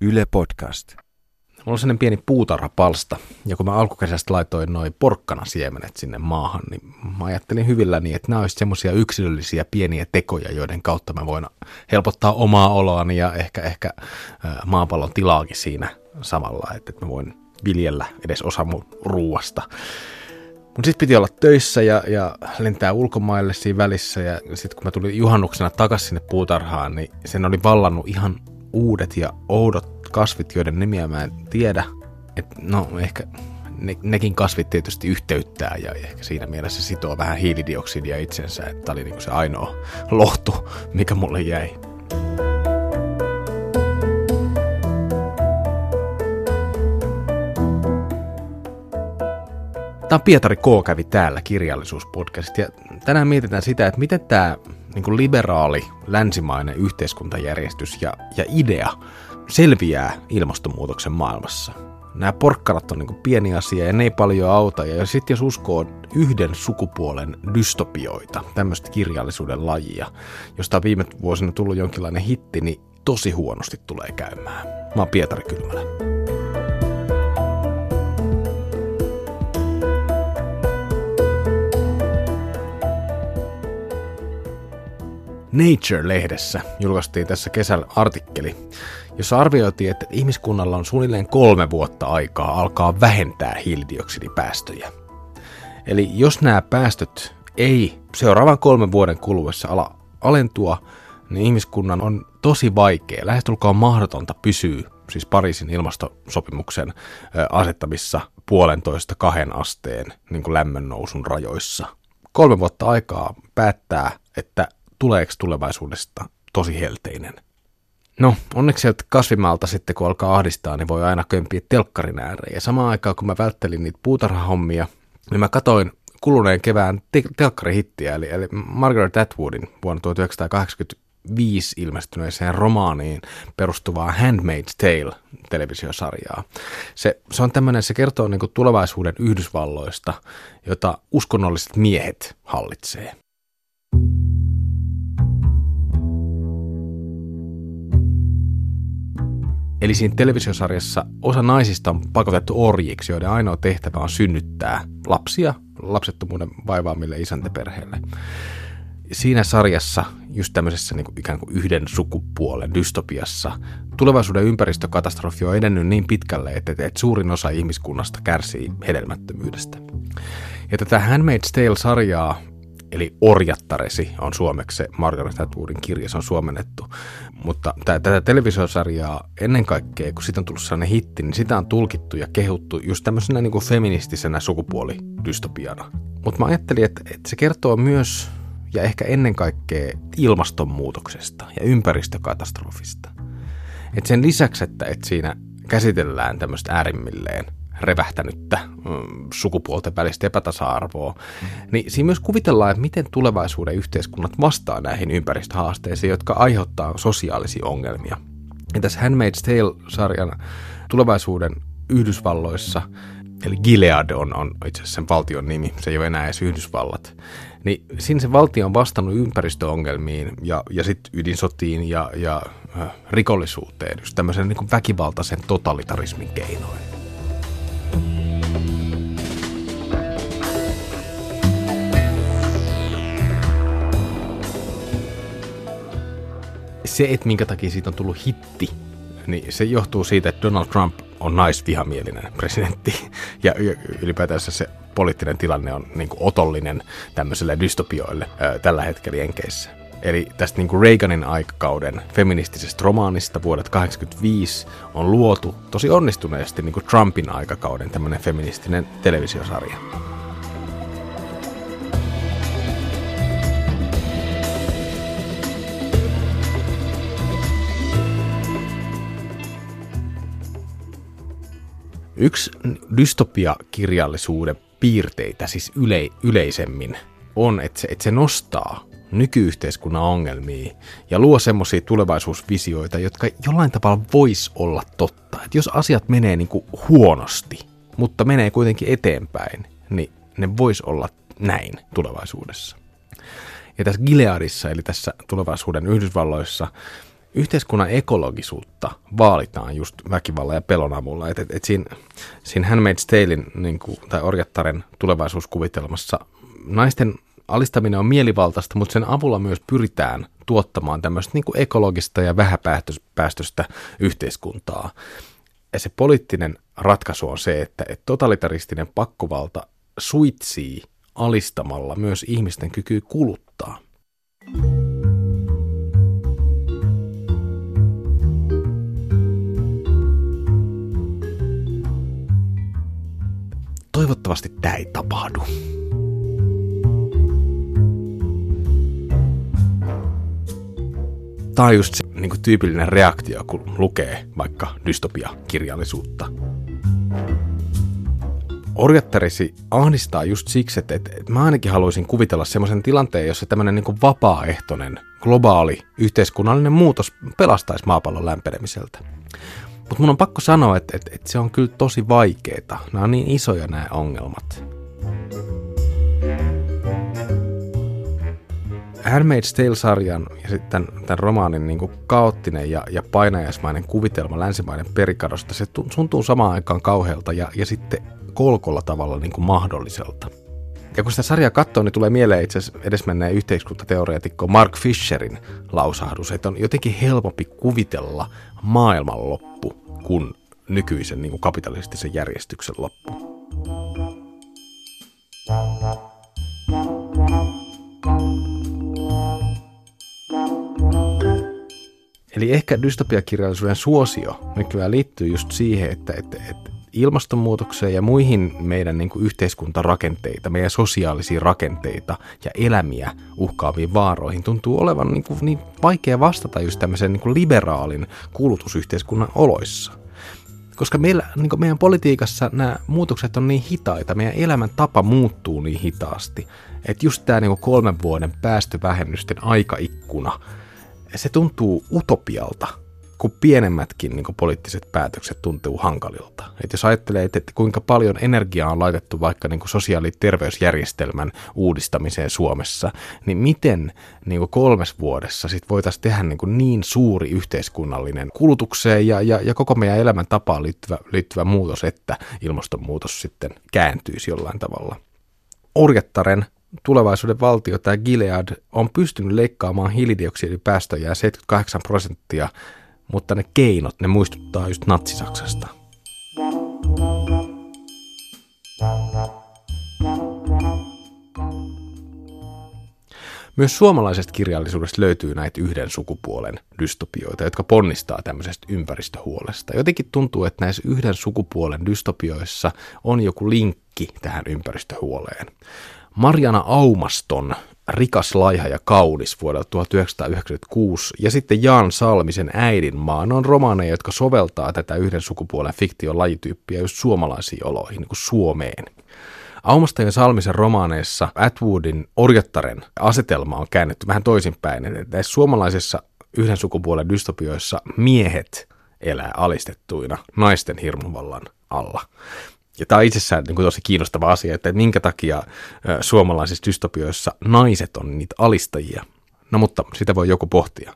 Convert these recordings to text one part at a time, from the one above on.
Yle Podcast. Mulla on sellainen pieni puutarhapalsta, ja kun mä alkukesästä laitoin noin porkkanasiemenet sinne maahan, niin mä ajattelin hyvilläni, että nämä olisivat semmoisia yksilöllisiä pieniä tekoja, joiden kautta mä voin helpottaa omaa oloani ja ehkä, ehkä maapallon tilaakin siinä samalla, että mä voin viljellä edes osa mun ruuasta. Mutta sitten piti olla töissä ja, ja lentää ulkomaille siinä välissä ja sitten kun mä tulin juhannuksena takaisin sinne puutarhaan, niin sen oli vallannut ihan uudet ja oudot kasvit, joiden nimiä mä en tiedä. Et no ehkä ne, nekin kasvit tietysti yhteyttää ja ehkä siinä mielessä sitoo vähän hiilidioksidia itsensä, että oli niinku se ainoa lohtu, mikä mulle jäi. Tämä on Pietari K. kävi täällä kirjallisuuspodcast ja tänään mietitään sitä, että miten tämä niin liberaali länsimainen yhteiskuntajärjestys ja, ja idea selviää ilmastonmuutoksen maailmassa. Nämä porkkanat on niin pieni asia ja ne ei paljon auta. Ja sitten jos uskoo yhden sukupuolen dystopioita, tämmöistä kirjallisuuden lajia, josta on viime vuosina tullut jonkinlainen hitti, niin tosi huonosti tulee käymään. Mä oon Pietari Kylmälä. Nature-lehdessä julkaistiin tässä kesällä artikkeli, jossa arvioitiin, että ihmiskunnalla on suunnilleen kolme vuotta aikaa alkaa vähentää hiilidioksidipäästöjä. Eli jos nämä päästöt ei seuraavan kolmen vuoden kuluessa ala alentua, niin ihmiskunnan on tosi vaikea, lähestulkoon mahdotonta pysyä siis Pariisin ilmastosopimuksen asettamissa puolentoista kahden asteen niin kuin lämmön nousun rajoissa. Kolme vuotta aikaa päättää, että tuleeko tulevaisuudesta tosi helteinen. No, onneksi sieltä kasvimaalta sitten, kun alkaa ahdistaa, niin voi aina kömpiä telkkarin ääreen. Ja samaan aikaan, kun mä välttelin niitä puutarhahommia, niin mä katoin kuluneen kevään te- telkkarihittiä, eli, eli Margaret Atwoodin vuonna 1985 ilmestyneeseen romaaniin perustuvaa Handmaid's Tale televisiosarjaa. Se, se on tämmöinen, se kertoo niin tulevaisuuden Yhdysvalloista, jota uskonnolliset miehet hallitsee. Eli siinä televisiosarjassa osa naisista on pakotettu orjiksi, joiden ainoa tehtävä on synnyttää lapsia lapsettomuuden vaivaamille isäntäperheille. Siinä sarjassa, just tämmöisessä niin kuin ikään kuin yhden sukupuolen dystopiassa, tulevaisuuden ympäristökatastrofi on edennyt niin pitkälle, että, että suurin osa ihmiskunnasta kärsii hedelmättömyydestä. Ja tätä Handmaid's Tale-sarjaa eli Orjattaresi on suomeksi se Margaret Atwoodin kirja, se on suomennettu. Mutta tätä televisiosarjaa ennen kaikkea, kun siitä on tullut sellainen hitti, niin sitä on tulkittu ja kehuttu just tämmöisenä niin kuin feministisenä sukupuolidystopiana. Mutta mä ajattelin, että, että se kertoo myös ja ehkä ennen kaikkea ilmastonmuutoksesta ja ympäristökatastrofista. Et sen lisäksi, että, että siinä käsitellään tämmöistä äärimmilleen revähtänyttä mm, sukupuolten välistä epätasa-arvoa, niin siinä myös kuvitellaan, että miten tulevaisuuden yhteiskunnat vastaa näihin ympäristöhaasteisiin, jotka aiheuttaa sosiaalisia ongelmia. Ja tässä Handmaid's Tale-sarjan tulevaisuuden Yhdysvalloissa, eli Gilead on, on itse asiassa sen valtion nimi, se ei ole enää edes Yhdysvallat, niin siinä se valtio on vastannut ympäristöongelmiin ja, ja sitten ydinsotiin ja, ja äh, rikollisuuteen, just tämmöisen niin väkivaltaisen totalitarismin keinoin. Se, että minkä takia siitä on tullut hitti, niin se johtuu siitä, että Donald Trump on naisvihamielinen presidentti ja ylipäätänsä se poliittinen tilanne on niin kuin otollinen tämmöiselle dystopioille ää, tällä hetkellä Jenkeissä. Eli tästä niin kuin Reaganin aikakauden feministisestä romaanista vuodet 85 on luotu tosi onnistuneesti niin kuin Trumpin aikakauden tämmöinen feministinen televisiosarja. Yksi dystopia-kirjallisuuden piirteitä siis yle, yleisemmin on, että se, että se nostaa nykyyhteiskunnan ongelmia ja luo semmoisia tulevaisuusvisioita, jotka jollain tavalla vois olla totta. Että jos asiat menee niin kuin huonosti, mutta menee kuitenkin eteenpäin, niin ne vois olla näin tulevaisuudessa. Ja tässä Gileadissa, eli tässä tulevaisuuden Yhdysvalloissa, yhteiskunnan ekologisuutta vaalitaan just väkivallan ja pelon avulla. Et, et, et siinä, siinä Handmaid's Talein niin kuin, tai Orjattaren tulevaisuuskuvitelmassa naisten alistaminen on mielivaltaista, mutta sen avulla myös pyritään tuottamaan tämmöistä niin kuin ekologista ja vähäpäästöistä yhteiskuntaa. Ja se poliittinen ratkaisu on se, että, että totalitaristinen pakkovalta suitsii alistamalla myös ihmisten kykyä kuluttaa. Toivottavasti tämä ei tapahdu. Tämä on just se niin kuin tyypillinen reaktio, kun lukee vaikka dystopia-kirjallisuutta. Orjattarisi ahdistaa just siksi, että, että, että mä ainakin haluaisin kuvitella semmoisen tilanteen, jossa tämmöinen niin vapaaehtoinen, globaali, yhteiskunnallinen muutos pelastaisi maapallon lämpenemiseltä. Mutta mun on pakko sanoa, että, että, että se on kyllä tosi vaikeeta. Nämä on niin isoja nämä ongelmat. Handmaid's Tale-sarjan ja sitten tämän romaanin niin kuin kaoottinen ja, ja painajaismainen kuvitelma länsimaiden perikadosta, se tuntuu samaan aikaan kauhealta ja, ja sitten kolkolla tavalla niin kuin mahdolliselta. Ja kun sitä sarjaa katsoo, niin tulee mieleen itse asiassa edesmenneen yhteiskuntateoreetikko Mark Fisherin lausahdus, että on jotenkin helpompi kuvitella maailmanloppu kuin nykyisen niin kuin kapitalistisen järjestyksen loppu. Eli ehkä dystopiakirjallisuuden suosio nykyään liittyy just siihen, että, että, että ilmastonmuutokseen ja muihin meidän niin kuin yhteiskuntarakenteita, meidän sosiaalisia rakenteita ja elämiä uhkaaviin vaaroihin tuntuu olevan niin, kuin niin vaikea vastata just tämmöisen niin kuin liberaalin kulutusyhteiskunnan oloissa. Koska meillä, niin kuin meidän politiikassa nämä muutokset on niin hitaita, meidän elämän tapa muuttuu niin hitaasti, että just tämä niin kuin kolmen vuoden päästövähennysten aikaikkuna, se tuntuu utopialta – kun pienemmätkin niin kuin poliittiset päätökset tuntuu hankalilta. Et jos ajattelee, että, kuinka paljon energiaa on laitettu vaikka niin kuin sosiaali- ja terveysjärjestelmän uudistamiseen Suomessa, niin miten niin kuin kolmes vuodessa sit voitaisiin tehdä niin, kuin niin suuri yhteiskunnallinen kulutukseen ja, ja, ja koko meidän elämän tapaan liittyvä, liittyvä muutos, että ilmastonmuutos sitten kääntyisi jollain tavalla. Orjattaren tulevaisuuden valtio, tämä Gilead, on pystynyt leikkaamaan hiilidioksidipäästöjä 78 prosenttia mutta ne keinot, ne muistuttaa just natsisaksasta. Myös suomalaisesta kirjallisuudesta löytyy näitä yhden sukupuolen dystopioita, jotka ponnistaa tämmöisestä ympäristöhuolesta. Jotenkin tuntuu, että näissä yhden sukupuolen dystopioissa on joku linkki tähän ympäristöhuoleen. Mariana Aumaston Rikas, laiha ja kaunis vuodelta 1996 ja sitten Jaan Salmisen Äidinmaa. Ne on romaaneja, jotka soveltaa tätä yhden sukupuolen fiktion lajityyppiä just suomalaisiin oloihin, niin kuin Suomeen. Aumasta ja Salmisen romaaneissa Atwoodin orjattaren asetelma on käännetty vähän toisinpäin. Näissä suomalaisissa yhden sukupuolen dystopioissa miehet elää alistettuina naisten hirmuvallan alla. Ja tämä on itsessään niin kuin tosi kiinnostava asia, että minkä takia suomalaisissa dystopioissa naiset on niitä alistajia. No mutta sitä voi joku pohtia.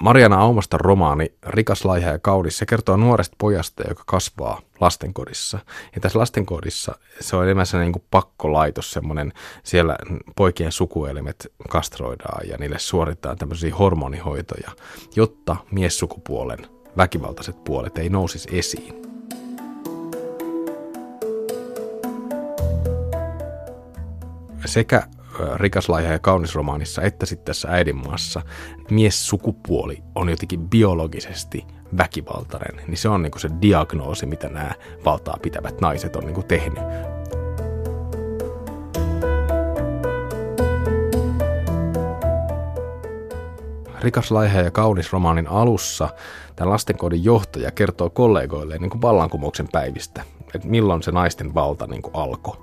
Mariana Aumasta romaani Rikas, laiha ja kaunis, se kertoo nuoresta pojasta, joka kasvaa lastenkodissa. Ja tässä lastenkodissa se on enemmän sellainen niin pakkolaitos, semmoinen, siellä poikien sukuelimet kastroidaan ja niille suoritetaan tämmöisiä hormonihoitoja, jotta miessukupuolen väkivaltaiset puolet ei nousisi esiin. Sekä Rikas laiha ja kaunis romaanissa että sitten tässä äidinmaassa mies-sukupuoli on jotenkin biologisesti väkivaltainen, niin se on niin se diagnoosi, mitä nämä valtaa pitävät naiset on niin tehnyt. Rikas laiha ja kaunis romaanin alussa tämän lastenkodin johtaja kertoo kollegoille niin kuin vallankumouksen päivistä, että milloin se naisten valta niin kuin alkoi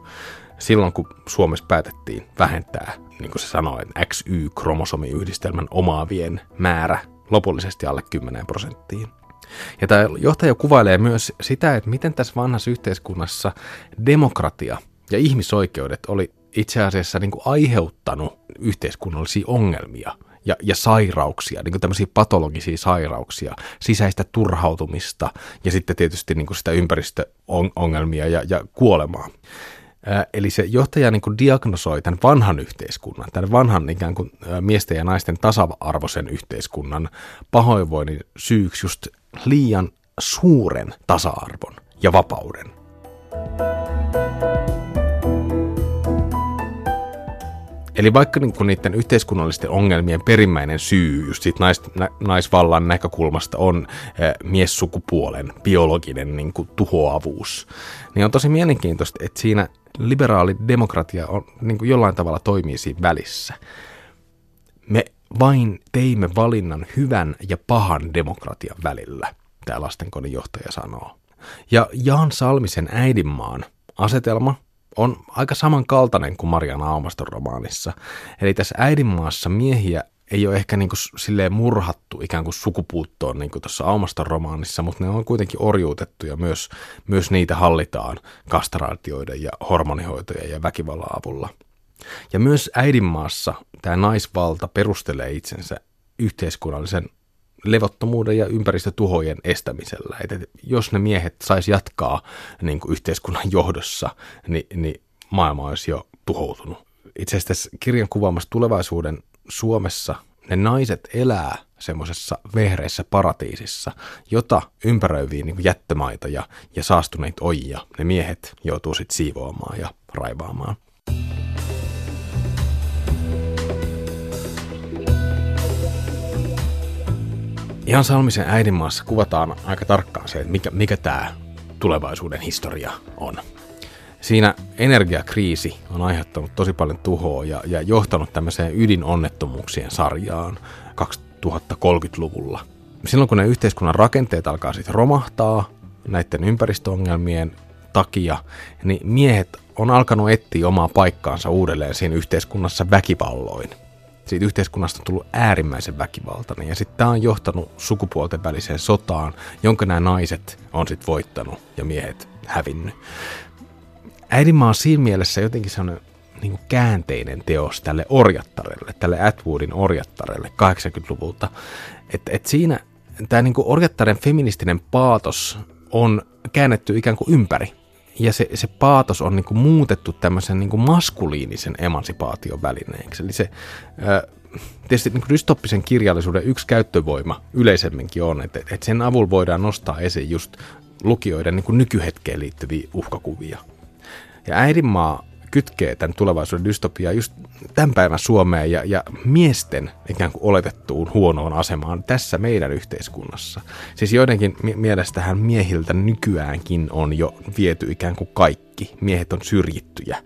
silloin kun Suomessa päätettiin vähentää, niin kuin se sanoi, XY-kromosomiyhdistelmän omaavien määrä lopullisesti alle 10 prosenttiin. Ja tämä johtaja kuvailee myös sitä, että miten tässä vanhassa yhteiskunnassa demokratia ja ihmisoikeudet oli itse asiassa niin kuin aiheuttanut yhteiskunnallisia ongelmia ja, ja sairauksia, niin kuin tämmöisiä patologisia sairauksia, sisäistä turhautumista ja sitten tietysti niin kuin sitä ympäristöongelmia ja, ja kuolemaa. Eli se johtaja niin kuin diagnosoi tämän vanhan yhteiskunnan, tämän vanhan ikään kuin miesten ja naisten tasa-arvoisen yhteiskunnan pahoinvoinnin syyksi just liian suuren tasa-arvon ja vapauden. Eli vaikka niin kuin niiden yhteiskunnallisten ongelmien perimmäinen syy just siitä nais, naisvallan näkökulmasta on äh, miessukupuolen biologinen niin kuin tuhoavuus, niin on tosi mielenkiintoista, että siinä liberaali demokratia on, niin kuin jollain tavalla toimii siinä välissä. Me vain teimme valinnan hyvän ja pahan demokratian välillä, tämä lastenkodin johtaja sanoo. Ja Jaan Salmisen äidinmaan asetelma on aika samankaltainen kuin Mariana Aumaston romaanissa. Eli tässä äidinmaassa miehiä ei ole ehkä niin kuin silleen murhattu ikään kuin sukupuuttoon niin kuin tuossa Aumaston romaanissa, mutta ne on kuitenkin orjuutettu ja myös, myös niitä hallitaan kastraatioiden ja hormonihoitojen ja väkivallan avulla. Ja myös äidinmaassa tämä naisvalta perustelee itsensä yhteiskunnallisen levottomuuden ja ympäristötuhojen estämisellä. Että jos ne miehet sais jatkaa niin kuin yhteiskunnan johdossa, niin, niin maailma olisi jo tuhoutunut. Itse asiassa kirjan kuvaamassa tulevaisuuden Suomessa ne naiset elää semmoisessa vehreässä paratiisissa, jota ympäröivii niin jättömaita ja, ja saastuneita ojia. Ne miehet joutuu sitten siivoamaan ja raivaamaan. Ihan Salmisen äidinmaassa kuvataan aika tarkkaan se, että mikä, mikä tämä tulevaisuuden historia on. Siinä energiakriisi on aiheuttanut tosi paljon tuhoa ja, ja johtanut tämmöiseen ydinonnettomuuksien sarjaan 2030-luvulla. Silloin kun ne yhteiskunnan rakenteet alkaa sitten romahtaa näiden ympäristöongelmien takia, niin miehet on alkanut etsiä omaa paikkaansa uudelleen siinä yhteiskunnassa väkivalloin – siitä yhteiskunnasta on tullut äärimmäisen väkivaltainen. Ja sitten tämä on johtanut sukupuolten väliseen sotaan, jonka nämä naiset on sitten voittanut ja miehet hävinnyt. Äidinmaa on siinä mielessä jotenkin sellainen niin käänteinen teos tälle orjattarelle, tälle Atwoodin orjattarelle 80-luvulta. Että et siinä tämä niin orjattaren feministinen paatos on käännetty ikään kuin ympäri ja se, se paatos on niin kuin muutettu tämmöisen niin kuin maskuliinisen emansipaation välineeksi. Eli se, tietysti niin kuin dystoppisen kirjallisuuden yksi käyttövoima yleisemminkin on, että, että sen avulla voidaan nostaa esiin just lukijoiden niin kuin nykyhetkeen liittyviä uhkakuvia. Ja äidinmaa kytkee tämän tulevaisuuden dystopiaa just tämän päivän Suomeen ja, ja miesten ikään kuin oletettuun huonoon asemaan tässä meidän yhteiskunnassa. Siis joidenkin mielestähän miehiltä nykyäänkin on jo viety ikään kuin kaikki. Miehet on syrjittyjä.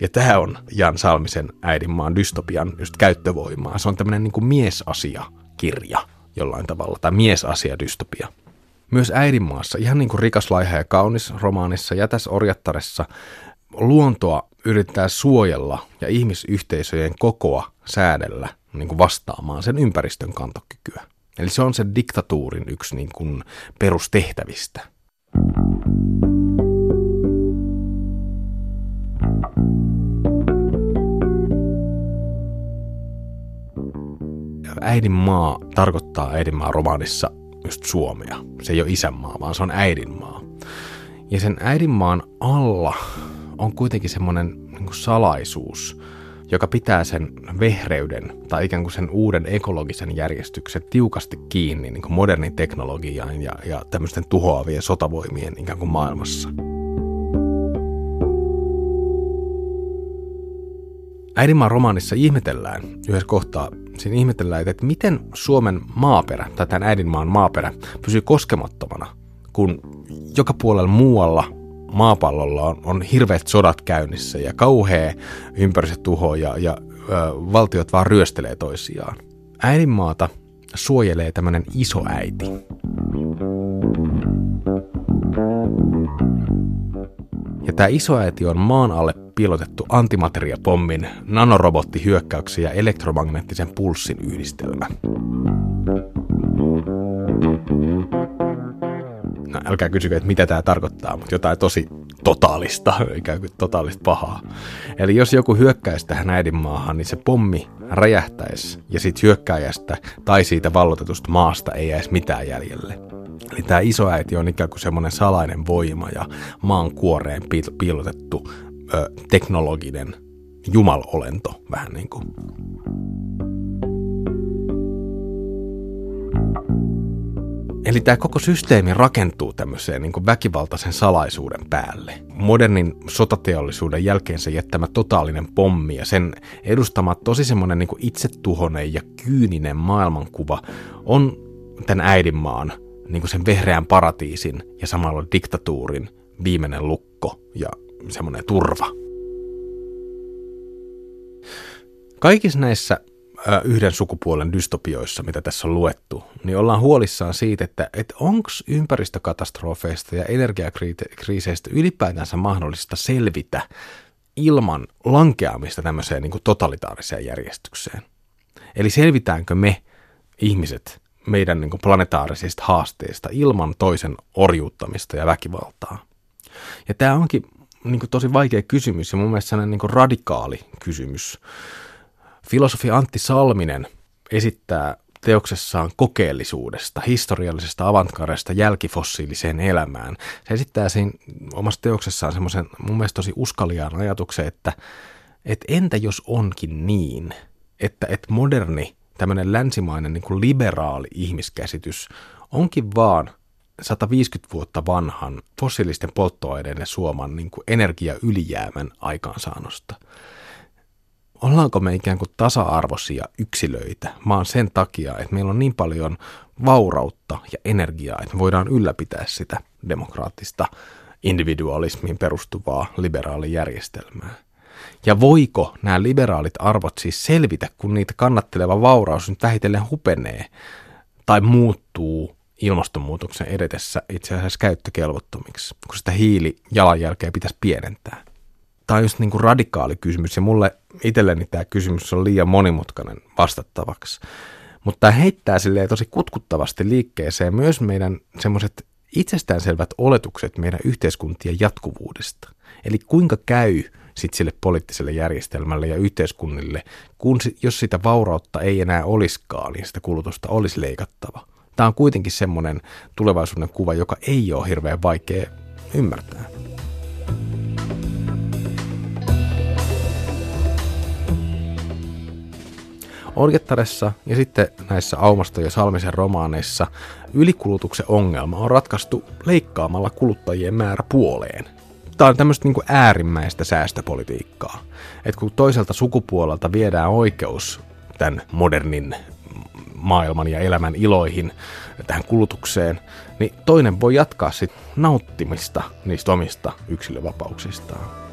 Ja tämä on Jan Salmisen äidinmaan dystopian just käyttövoimaa. Se on tämmöinen niin miesasia-kirja jollain tavalla, tai miesasia dystopia. Myös äidinmaassa, ihan niin kuin Rikas, laiha ja kaunis romaanissa Jätäs orjattaressa, luontoa yrittää suojella ja ihmisyhteisöjen kokoa säädellä niin kuin vastaamaan sen ympäristön kantokykyä. Eli se on se diktatuurin yksi niin kuin perustehtävistä. Äidinmaa tarkoittaa äidinmaa romaanissa just Suomea. Se ei ole isänmaa, vaan se on äidinmaa. Ja sen äidinmaan alla on kuitenkin semmoinen niin salaisuus, joka pitää sen vehreyden tai ikään kuin sen uuden ekologisen järjestyksen tiukasti kiinni niin kuin modernin teknologian ja, ja tämmöisten tuhoavien sotavoimien ikään kuin maailmassa. Äidinmaan romaanissa ihmetellään yhdessä kohtaa, siinä ihmetellään, että miten Suomen maaperä tai tämän äidinmaan maaperä pysyy koskemattomana, kun joka puolella muualla maapallolla on, on hirveät sodat käynnissä ja kauhea ympäristötuho ja, ja ö, valtiot vaan ryöstelee toisiaan. Äidinmaata suojelee tämmöinen isoäiti. Ja tämä isoäiti on maan alle piilotettu antimateriapommin, nanorobottihyökkäyksen ja elektromagneettisen pulssin yhdistelmä. No, älkää kysykö, että mitä tämä tarkoittaa, mutta jotain tosi totaalista, ikään kuin totaalista pahaa. Eli jos joku hyökkäisi tähän äidinmaahan, niin se pommi räjähtäisi ja siitä hyökkäjästä tai siitä vallotetusta maasta ei jäisi mitään jäljelle. Eli tämä isoäiti on ikään kuin semmoinen salainen voima ja maan kuoreen piilotettu ö, teknologinen jumalolento, vähän niin kuin. Eli tämä koko systeemi rakentuu tämmöiseen niin väkivaltaisen salaisuuden päälle. Modernin sotateollisuuden jälkeen se jättämä totaalinen pommi ja sen edustama tosi semmoinen niin itsetuhonen ja kyyninen maailmankuva on tämän äidinmaan, niin sen vehreän paratiisin ja samalla diktatuurin viimeinen lukko ja semmoinen turva. Kaikissa näissä yhden sukupuolen dystopioissa, mitä tässä on luettu, niin ollaan huolissaan siitä, että, että onko ympäristökatastrofeista ja energiakriiseistä ylipäätänsä mahdollista selvitä ilman lankeamista tämmöiseen niin kuin totalitaariseen järjestykseen. Eli selvitäänkö me ihmiset meidän niin kuin planetaarisista haasteista ilman toisen orjuuttamista ja väkivaltaa? Ja tämä onkin niin kuin tosi vaikea kysymys ja mun mielestä sellainen niin kuin radikaali kysymys Filosofi Antti Salminen esittää teoksessaan kokeellisuudesta, historiallisesta avantgaresta jälkifossiiliseen elämään. Se esittää siinä omassa teoksessaan semmoisen mun mielestä tosi uskaliaan ajatuksen, että, että entä jos onkin niin, että, että moderni tämmöinen länsimainen niin kuin liberaali ihmiskäsitys onkin vaan 150 vuotta vanhan fossiilisten polttoaineiden suoman niin kuin energiaylijäämän aikaansaannosta ollaanko me ikään kuin tasa-arvoisia yksilöitä, vaan sen takia, että meillä on niin paljon vaurautta ja energiaa, että me voidaan ylläpitää sitä demokraattista individualismiin perustuvaa liberaalijärjestelmää. Ja voiko nämä liberaalit arvot siis selvitä, kun niitä kannatteleva vauraus nyt vähitellen hupenee tai muuttuu ilmastonmuutoksen edetessä itse asiassa käyttökelvottomiksi, kun sitä hiilijalanjälkeä pitäisi pienentää? Tämä on just niin kuin radikaali kysymys ja mulle itselleni tämä kysymys on liian monimutkainen vastattavaksi. Mutta tämä heittää silleen tosi kutkuttavasti liikkeeseen myös meidän semmoiset itsestäänselvät oletukset meidän yhteiskuntien jatkuvuudesta. Eli kuinka käy sit sille poliittiselle järjestelmälle ja yhteiskunnille, kun jos sitä vaurautta ei enää olisikaan, niin sitä kulutusta olisi leikattava. Tämä on kuitenkin semmoinen tulevaisuuden kuva, joka ei ole hirveän vaikea ymmärtää. Orgettaressa ja sitten näissä Aumasto ja Salmisen romaaneissa ylikulutuksen ongelma on ratkaistu leikkaamalla kuluttajien määrä puoleen. Tämä on tämmöistä niin äärimmäistä säästöpolitiikkaa. Että kun toiselta sukupuolelta viedään oikeus tämän modernin maailman ja elämän iloihin, tähän kulutukseen, niin toinen voi jatkaa sitten nauttimista niistä omista yksilövapauksistaan.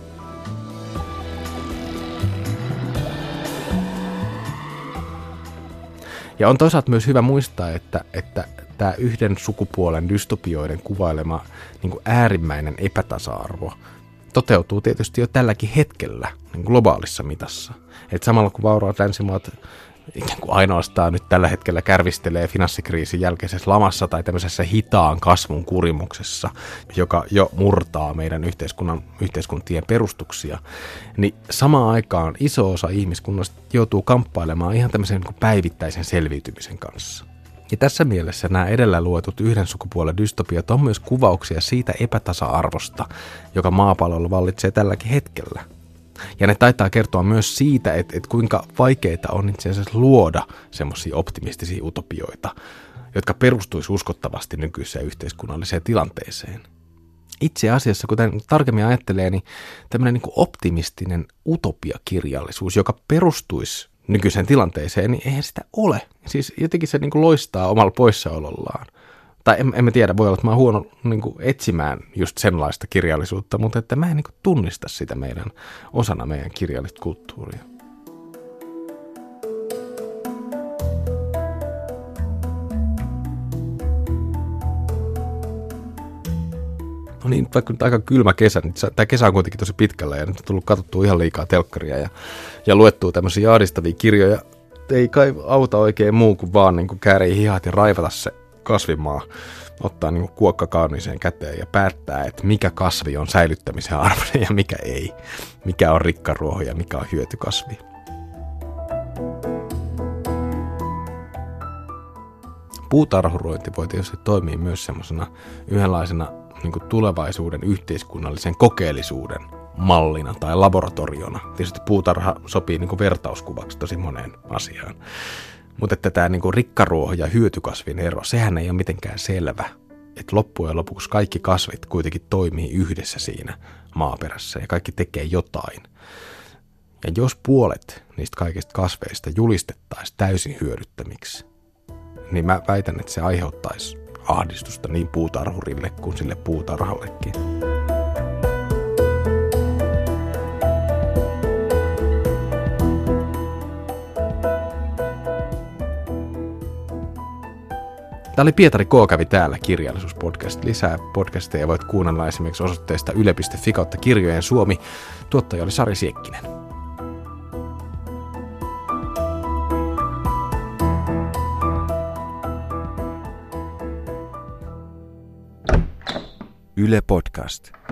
Ja on toisaalta myös hyvä muistaa, että, että tämä yhden sukupuolen dystopioiden kuvailema niin kuin äärimmäinen epätasa-arvo toteutuu tietysti jo tälläkin hetkellä niin globaalissa mitassa. Et samalla kun vauraat länsimaat ikään kuin ainoastaan nyt tällä hetkellä kärvistelee finanssikriisin jälkeisessä lamassa tai tämmöisessä hitaan kasvun kurimuksessa, joka jo murtaa meidän yhteiskunnan, yhteiskuntien perustuksia, niin samaan aikaan iso osa ihmiskunnasta joutuu kamppailemaan ihan tämmöisen niin päivittäisen selviytymisen kanssa. Ja tässä mielessä nämä edellä luetut yhden sukupuolen dystopiat on myös kuvauksia siitä epätasa-arvosta, joka maapallolla vallitsee tälläkin hetkellä – ja ne taitaa kertoa myös siitä, että, että kuinka vaikeita on itse asiassa luoda semmoisia optimistisia utopioita, jotka perustuisi uskottavasti nykyiseen yhteiskunnalliseen tilanteeseen. Itse asiassa, kuten tarkemmin ajattelee, niin tämmöinen niin optimistinen utopiakirjallisuus, joka perustuisi nykyiseen tilanteeseen, niin eihän sitä ole. Siis jotenkin se niin kuin loistaa omalla poissaolollaan tai en, en mä tiedä, voi olla, että mä oon huono niin kuin, etsimään just senlaista kirjallisuutta, mutta että mä en niin kuin, tunnista sitä meidän osana meidän kirjallista kulttuuria. No niin, vaikka nyt aika kylmä kesä, niin tämä kesä on kuitenkin tosi pitkällä ja nyt on tullut katsottua ihan liikaa telkkaria ja, ja luettua tämmöisiä ahdistavia kirjoja. Ei kai auta oikein muu kuin vaan niin kuin käärii hihat ja raivata se kasvimaa ottaa niin kuokka kauniiseen käteen ja päättää, että mikä kasvi on säilyttämisen arvoinen ja mikä ei. Mikä on rikkaruoho ja mikä on hyötykasvi. Puutarhurointi voi tietysti toimia myös semmoisena yhdenlaisena niin tulevaisuuden yhteiskunnallisen kokeellisuuden mallina tai laboratoriona. Tietysti puutarha sopii niin vertauskuvaksi tosi moneen asiaan. Mutta että tämä niin rikkaruoho ja hyötykasvin ero, sehän ei ole mitenkään selvä. Että loppujen lopuksi kaikki kasvit kuitenkin toimii yhdessä siinä maaperässä ja kaikki tekee jotain. Ja jos puolet niistä kaikista kasveista julistettaisiin täysin hyödyttämiksi, niin mä väitän, että se aiheuttaisi ahdistusta niin puutarhurille kuin sille puutarhallekin. Tämä oli Pietari K. kävi täällä kirjallisuuspodcast. Lisää podcasteja voit kuunnella esimerkiksi osoitteesta yle.fi kautta kirjojen Suomi. Tuottaja oli Sari Siekkinen. Yle Podcast.